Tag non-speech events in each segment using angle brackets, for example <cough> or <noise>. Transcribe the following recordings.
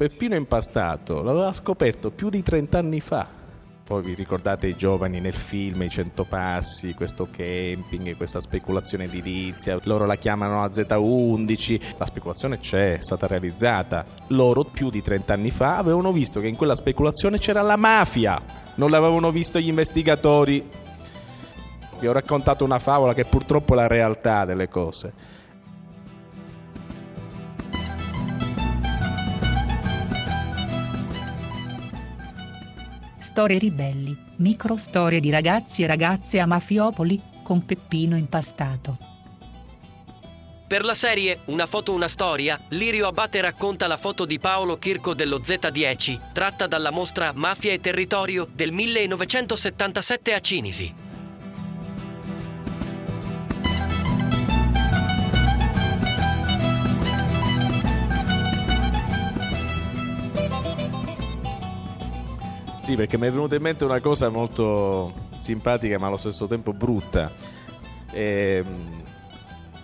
Peppino Impastato l'aveva scoperto più di 30 anni fa. Poi vi ricordate i giovani nel film, i cento passi, questo camping, questa speculazione edilizia, loro la chiamano AZ11, la speculazione c'è, è stata realizzata. Loro più di 30 anni fa avevano visto che in quella speculazione c'era la mafia, non l'avevano visto gli investigatori. Vi ho raccontato una favola che purtroppo è la realtà delle cose. Storie ribelli, micro storie di ragazzi e ragazze a Mafiopoli, con Peppino impastato. Per la serie Una foto, una storia, Lirio Abate racconta la foto di Paolo Chirco dello Z10, tratta dalla mostra Mafia e Territorio del 1977 a Cinisi. Sì, perché mi è venuta in mente una cosa molto simpatica ma allo stesso tempo brutta. E,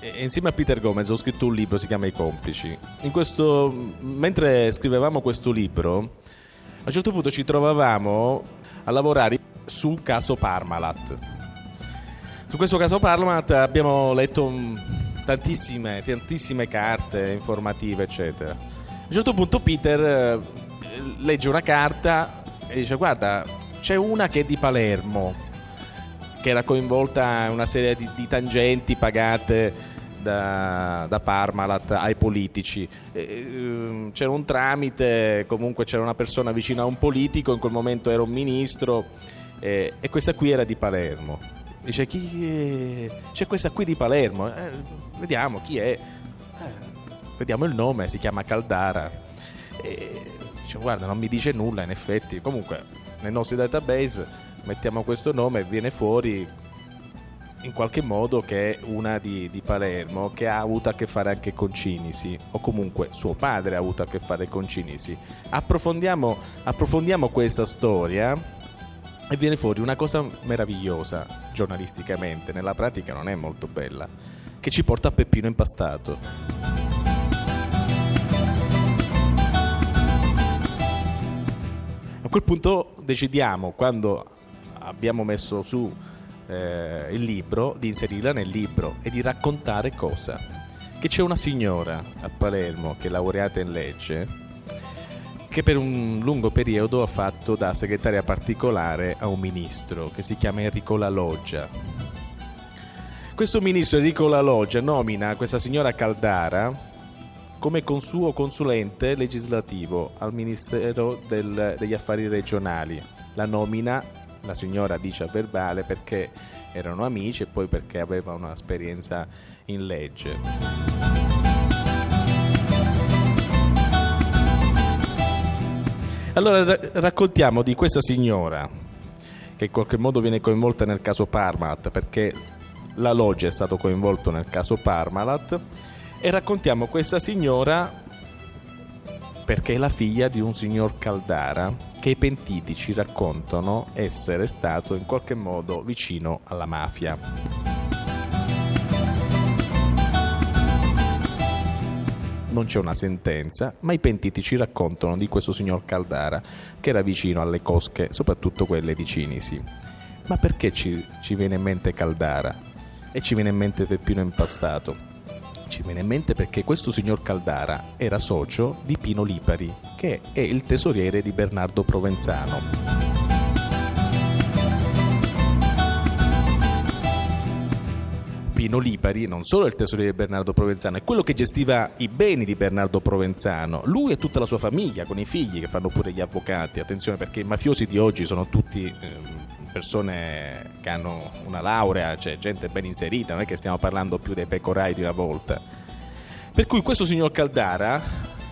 e insieme a Peter Gomez ho scritto un libro, si chiama I complici. Questo, mentre scrivevamo questo libro, a un certo punto ci trovavamo a lavorare sul caso Parmalat. Su questo caso Parmalat abbiamo letto tantissime, tantissime carte informative, eccetera. A un certo punto Peter eh, legge una carta e dice guarda c'è una che è di Palermo che era coinvolta in una serie di, di tangenti pagate da, da, Parmalat ai politici. Ehm, c'era un tramite, comunque c'era una persona vicina a un politico, in quel momento era un ministro e questa qui era di Palermo. Dice chi c'è questa qui di Palermo? Eh, vediamo chi è. Eh, vediamo il nome, si chiama Caldara. E dice guarda non mi dice nulla in effetti. Comunque nel nostro database mettiamo questo nome e viene fuori in qualche modo che è una di, di, Palermo che ha avuto a che fare anche con Cinisi o comunque suo padre ha avuto a che fare con Cinisi. Approfondiamo, approfondiamo questa storia e viene fuori una cosa meravigliosa giornalisticamente nella pratica non è molto bella che ci porta a Peppino Impastato quel punto decidiamo, quando abbiamo messo su eh, il libro, di inserirla nel libro e di raccontare cosa? Che c'è una signora a Palermo che è laureata in legge che per un lungo periodo ha fatto da segretaria particolare a un ministro che si chiama Enrico La Loggia. Questo ministro Enrico La Loggia nomina questa signora Caldara come suo consulente legislativo al Ministero del, degli Affari Regionali. La nomina la signora dice a verbale perché erano amici e poi perché aveva un'esperienza in legge. Allora raccontiamo di questa signora che in qualche modo viene coinvolta nel caso Parmalat perché la loggia è stato coinvolto nel caso Parmalat e raccontiamo questa signora perché è la figlia di un signor Caldara che i pentiti ci raccontano essere stato in qualche modo vicino alla mafia. Non c'è una sentenza, ma i pentiti ci raccontano di questo signor Caldara che era vicino alle cosche, soprattutto quelle di Cinisi. Ma perché ci, ci viene in mente Caldara? E ci viene in mente Peppino Impastato? Ci viene in mente perché questo signor Caldara era socio di Pino Lipari, che è il tesoriere di Bernardo Provenzano. Pino Lipari non solo il tesoriere di Bernardo Provenzano, è quello che gestiva i beni di Bernardo Provenzano. Lui e tutta la sua famiglia, con i figli che fanno pure gli avvocati. Attenzione perché i mafiosi di oggi sono tutti eh, persone che hanno una laurea, cioè gente ben inserita, non è che stiamo parlando più dei pecorai di una volta. Per cui questo signor Caldara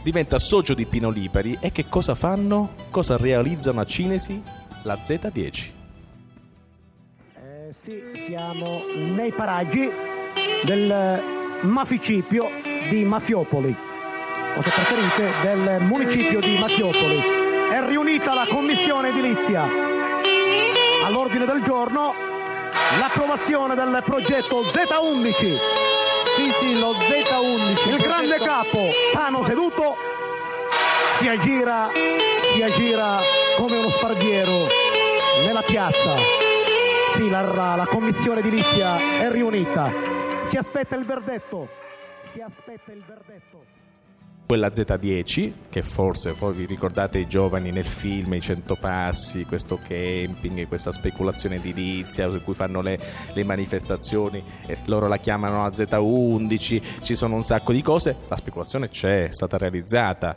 diventa socio di Pino Lipari e che cosa fanno? Cosa realizzano a Cinesi? La Z10. Sì, siamo nei paraggi del maficipio di Mafiopoli, o se preferite del municipio di Mafiopoli. È riunita la commissione edilizia all'ordine del giorno l'approvazione del progetto Z11. Sì, sì, lo Z11. Il grande capo, Pano seduto, si aggira, si aggira come uno sparviero nella piazza. Sì, la, la commissione edilizia è riunita. Si aspetta il verdetto. Si aspetta il verdetto quella Z10, che forse poi vi ricordate i giovani nel film, i cento passi, questo camping, questa speculazione edilizia su cui fanno le, le manifestazioni, loro la chiamano la Z11, ci sono un sacco di cose, la speculazione c'è, è stata realizzata.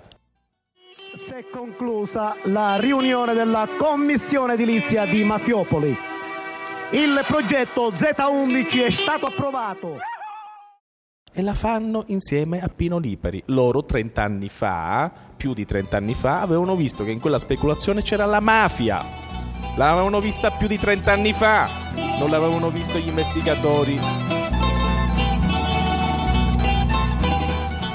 Si è conclusa la riunione della commissione edilizia di Mafiopoli. Il progetto Z11 è stato approvato e la fanno insieme a Pino Lipari. Loro 30 anni fa, più di 30 anni fa, avevano visto che in quella speculazione c'era la mafia. L'avevano vista più di 30 anni fa, non l'avevano visto gli investigatori.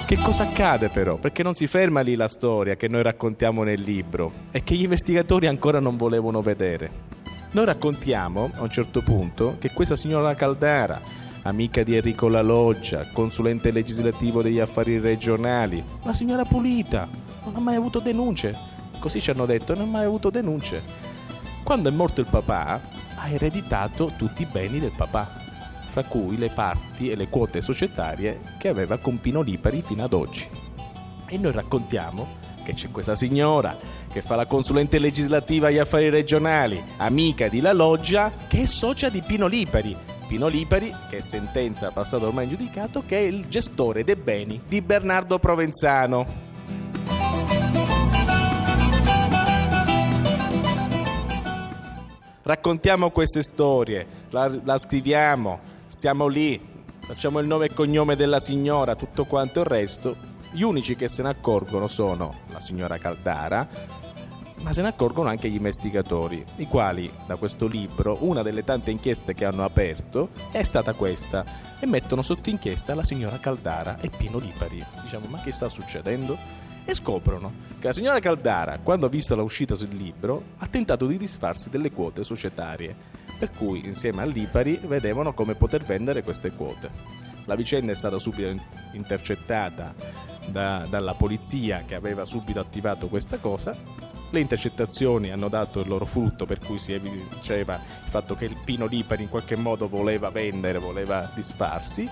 Che cosa accade però? Perché non si ferma lì la storia che noi raccontiamo nel libro e che gli investigatori ancora non volevano vedere. Noi raccontiamo a un certo punto che questa signora Caldara, amica di Enrico La Loggia, consulente legislativo degli affari regionali, una signora pulita, non ha mai avuto denunce. Così ci hanno detto, non ha mai avuto denunce. Quando è morto il papà, ha ereditato tutti i beni del papà, fra cui le parti e le quote societarie che aveva con Pino Lipari fino ad oggi. E noi raccontiamo che c'è questa signora che fa la consulente legislativa agli affari regionali, amica di La Loggia, che è socia di Pino Lipari Pino Lipari, che è sentenza passata ormai in giudicato, che è il gestore dei beni di Bernardo Provenzano. Raccontiamo queste storie, la, la scriviamo, stiamo lì, facciamo il nome e cognome della signora, tutto quanto il resto. Gli unici che se ne accorgono sono la signora Caldara, ma se ne accorgono anche gli investigatori, i quali da questo libro, una delle tante inchieste che hanno aperto è stata questa, e mettono sotto inchiesta la signora Caldara e Pino Lipari. Diciamo, ma che sta succedendo? E scoprono che la signora Caldara, quando ha visto l'uscita sul libro, ha tentato di disfarsi delle quote societarie, per cui insieme a Lipari vedevano come poter vendere queste quote. La vicenda è stata subito intercettata da, dalla polizia che aveva subito attivato questa cosa le intercettazioni hanno dato il loro frutto, per cui si evidenziava il fatto che il Pino Lipari in qualche modo voleva vendere, voleva disfarsi.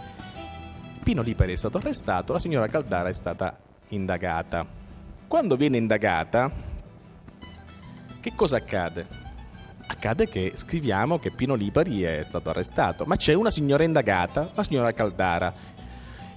Pino Lipari è stato arrestato, la signora Caldara è stata indagata. Quando viene indagata, che cosa accade? Accade che scriviamo che Pino Lipari è stato arrestato, ma c'è una signora indagata, la signora Caldara.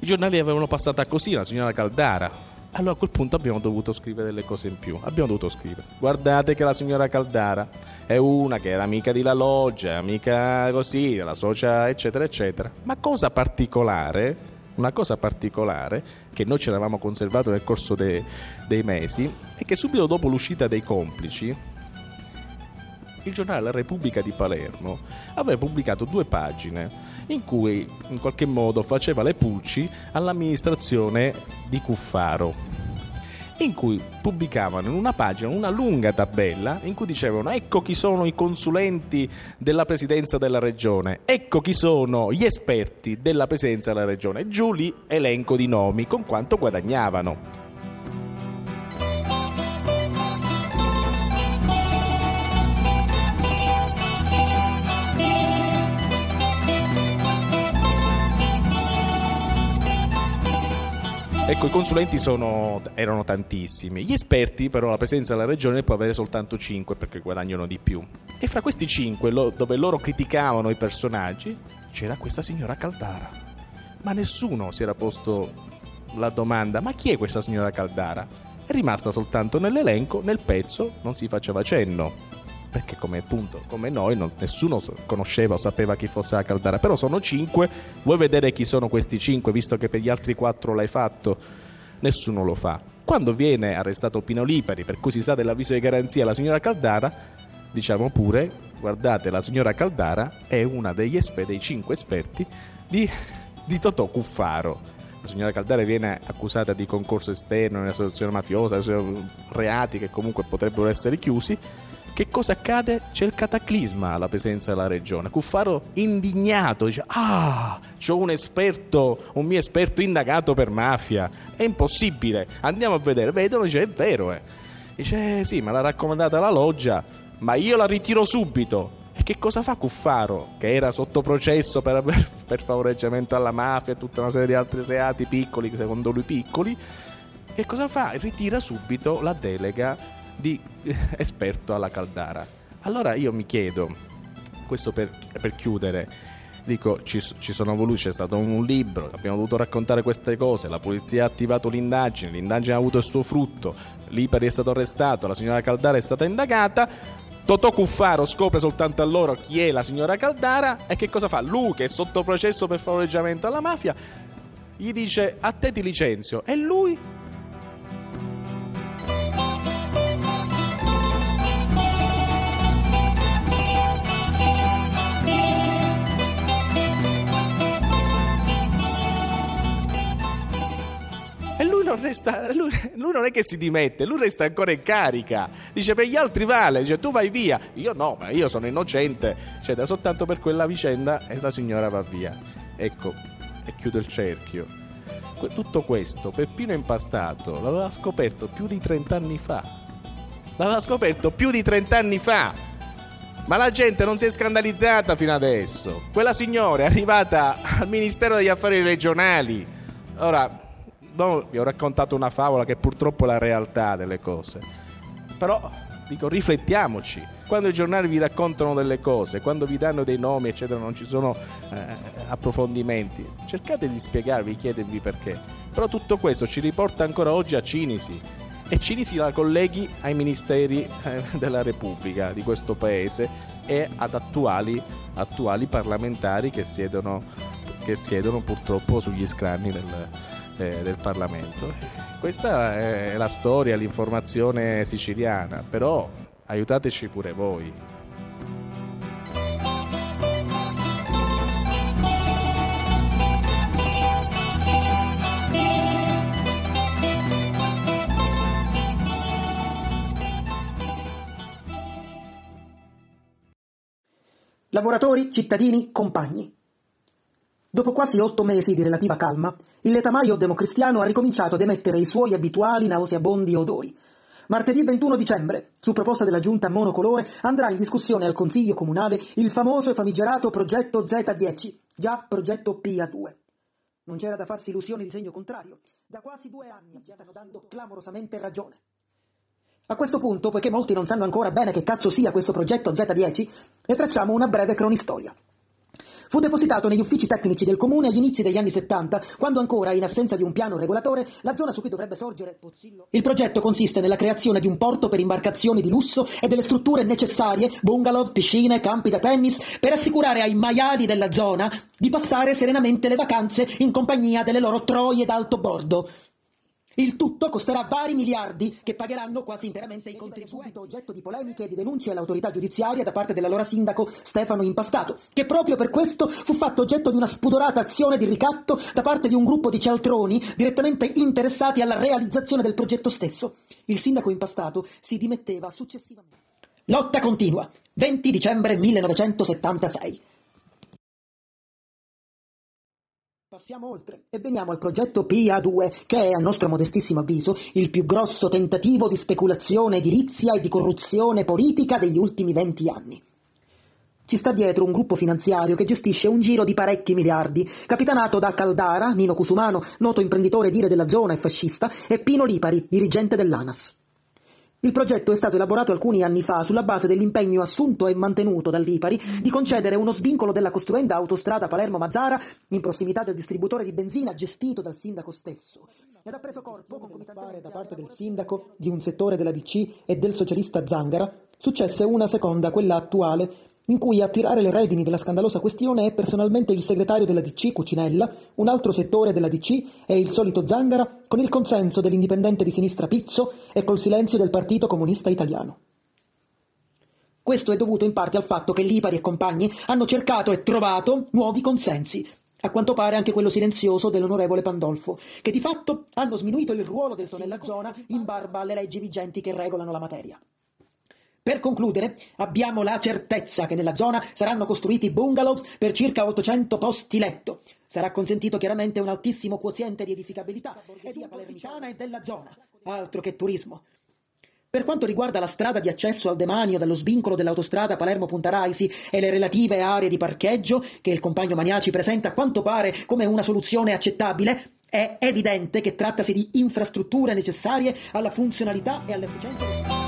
I giornali avevano passata così, la signora Caldara allora a quel punto abbiamo dovuto scrivere delle cose in più. Abbiamo dovuto scrivere. Guardate che la signora Caldara è una che era amica di La Loggia, amica così, la socia, eccetera, eccetera. Ma cosa particolare, una cosa particolare che noi ci eravamo conservato nel corso de, dei mesi è che subito dopo l'uscita dei complici il giornale La Repubblica di Palermo aveva pubblicato due pagine in cui in qualche modo faceva le pulci all'amministrazione di Cuffaro in cui pubblicavano in una pagina una lunga tabella in cui dicevano ecco chi sono i consulenti della presidenza della regione, ecco chi sono gli esperti della presidenza della regione, giù lì elenco di nomi con quanto guadagnavano. Ecco, i consulenti sono, erano tantissimi. Gli esperti, però, la presenza della regione può avere soltanto 5 perché guadagnano di più. E fra questi 5, lo, dove loro criticavano i personaggi, c'era questa signora Caldara. Ma nessuno si era posto la domanda: ma chi è questa signora Caldara? È rimasta soltanto nell'elenco, nel pezzo non si faceva cenno perché come appunto come noi non, nessuno conosceva o sapeva chi fosse la Caldara, però sono cinque, vuoi vedere chi sono questi cinque, visto che per gli altri quattro l'hai fatto? Nessuno lo fa. Quando viene arrestato Pino Lipari, per cui si sa dell'avviso di garanzia alla signora Caldara, diciamo pure, guardate, la signora Caldara è una esper- dei cinque esperti di, di Totò Cuffaro. La signora Caldara viene accusata di concorso esterno in associazione mafiosa, reati che comunque potrebbero essere chiusi che cosa accade? C'è il cataclisma alla presenza della regione. Cuffaro indignato dice: Ah, c'ho un esperto, un mio esperto indagato per mafia. È impossibile. Andiamo a vedere. Vedono, dice: È vero, eh. Dice: eh, Sì, ma l'ha raccomandata la loggia, ma io la ritiro subito. E che cosa fa Cuffaro, che era sotto processo per, <laughs> per favoreggiamento alla mafia e tutta una serie di altri reati piccoli, secondo lui piccoli? Che cosa fa? Ritira subito la delega di <laughs> esperto alla Caldara. Allora io mi chiedo, questo per, per chiudere, dico ci, ci, sono voluti, c'è stato un libro, abbiamo dovuto raccontare queste cose, la polizia ha attivato l'indagine, l'indagine ha avuto il suo frutto, l'Ipari è stato arrestato, la signora Caldara è stata indagata, Totò Cuffaro scopre soltanto allora chi è la signora Caldara e che cosa fa? Lui che è sotto processo per favoreggiamento alla mafia gli dice a te ti licenzio e lui non resta, lui, lui, non è che si dimette, lui resta ancora in carica. Dice per gli altri vale, dice tu vai via. Io no, ma io sono innocente. Cioè, da soltanto per quella vicenda e la signora va via. Ecco, e chiudo il cerchio. Tutto questo Peppino Impastato l'aveva scoperto più di 30 anni fa. L'aveva scoperto più di 30 anni fa. Ma la gente non si è scandalizzata fino adesso. Quella signora è arrivata al Ministero degli Affari Regionali. Ora, no, vi ho raccontato una favola che purtroppo è la realtà delle cose. Però dico riflettiamoci. Quando i giornali vi raccontano delle cose, quando vi danno dei nomi, eccetera, non ci sono eh, approfondimenti, cercate di spiegarvi, chiedervi perché. Però tutto questo ci riporta ancora oggi a Cinisi e Cinisi la colleghi ai ministeri eh, della Repubblica di questo paese e ad attuali, attuali parlamentari che siedono, che siedono purtroppo sugli scranni del, eh, del Parlamento. Questa è la storia, l'informazione siciliana, però aiutateci pure voi. Lavoratori, cittadini, compagni. Dopo quasi otto mesi di relativa calma, il letamaio democristiano ha ricominciato ad emettere i suoi abituali nauseabondi odori. Martedì 21 dicembre, su proposta della giunta monocolore, andrà in discussione al Consiglio Comunale il famoso e famigerato progetto Z10, già progetto PA2. Non c'era da farsi illusioni di segno contrario. Da quasi due anni ci stanno dando clamorosamente ragione. A questo punto, poiché molti non sanno ancora bene che cazzo sia questo progetto Z10, ne tracciamo una breve cronistoria. Fu depositato negli uffici tecnici del comune agli inizi degli anni 70, quando ancora, in assenza di un piano regolatore, la zona su cui dovrebbe sorgere Pozzillo. Il progetto consiste nella creazione di un porto per imbarcazioni di lusso e delle strutture necessarie, bungalow, piscine, campi da tennis, per assicurare ai maiali della zona di passare serenamente le vacanze in compagnia delle loro troie d'alto bordo. Il tutto costerà vari miliardi che pagheranno quasi interamente i contribuenti, oggetto di polemiche e di denunce all'autorità giudiziaria da parte dell'allora sindaco Stefano Impastato, che proprio per questo fu fatto oggetto di una spudorata azione di ricatto da parte di un gruppo di cialtroni direttamente interessati alla realizzazione del progetto stesso. Il sindaco Impastato si dimetteva successivamente. Lotta continua. 20 dicembre 1976. Passiamo oltre e veniamo al progetto PA2, che è, a nostro modestissimo avviso, il più grosso tentativo di speculazione edilizia e di corruzione politica degli ultimi venti anni. Ci sta dietro un gruppo finanziario che gestisce un giro di parecchi miliardi, capitanato da Caldara, Nino Cusumano, noto imprenditore dire della zona e fascista, e Pino Lipari, dirigente dell'ANAS. Il progetto è stato elaborato alcuni anni fa sulla base dell'impegno assunto e mantenuto dall'Ipari di concedere uno svincolo della costruenda autostrada Palermo-Mazzara in prossimità del distributore di benzina gestito dal sindaco stesso. Ed ha preso corpo concomitantemente da parte del sindaco, di un settore della DC e del socialista Zangara, successe una seconda, quella attuale, in cui a tirare le redini della scandalosa questione è personalmente il segretario della DC Cucinella, un altro settore della DC e il solito Zangara, con il consenso dell'indipendente di sinistra Pizzo e col silenzio del Partito Comunista Italiano. Questo è dovuto in parte al fatto che Lipari e compagni hanno cercato e trovato nuovi consensi, a quanto pare anche quello silenzioso dell'onorevole Pandolfo, che di fatto hanno sminuito il ruolo del nella zona in barba alle leggi vigenti che regolano la materia. Per concludere, abbiamo la certezza che nella zona saranno costruiti bungalows per circa 800 posti letto. Sarà consentito chiaramente un altissimo quoziente di edificabilità, sia palermitana e della zona. Altro che turismo. Per quanto riguarda la strada di accesso al demanio dallo svincolo dell'autostrada Palermo-Punta Raisi e le relative aree di parcheggio, che il compagno Maniaci presenta a quanto pare come una soluzione accettabile, è evidente che trattasi di infrastrutture necessarie alla funzionalità e all'efficienza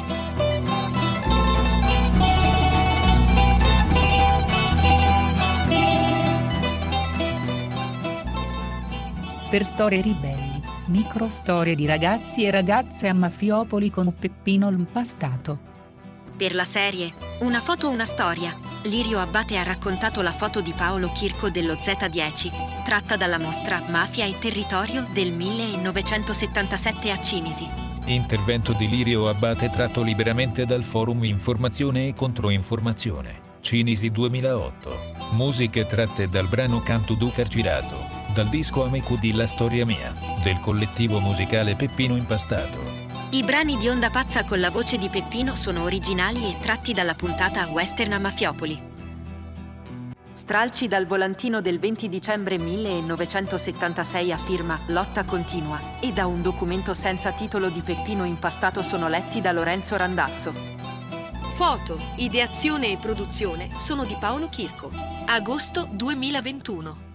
Per storie ribelli, micro storie di ragazzi e ragazze a Mafiopoli con Peppino Impastato. Per la serie Una foto, una storia, Lirio Abbate ha raccontato la foto di Paolo Chirco dello Z10, tratta dalla mostra Mafia e Territorio del 1977 a Cinisi. Intervento di Lirio Abbate tratto liberamente dal forum Informazione e Controinformazione. Cinisi 2008. Musiche tratte dal brano Canto Duca Girato, dal disco Amico di La Storia Mia, del collettivo musicale Peppino Impastato. I brani di Onda Pazza con la voce di Peppino sono originali e tratti dalla puntata Western a Mafiopoli. Stralci dal volantino del 20 dicembre 1976 a firma Lotta Continua e da un documento senza titolo di Peppino Impastato sono letti da Lorenzo Randazzo. Foto, ideazione e produzione sono di Paolo Chirco. Agosto 2021.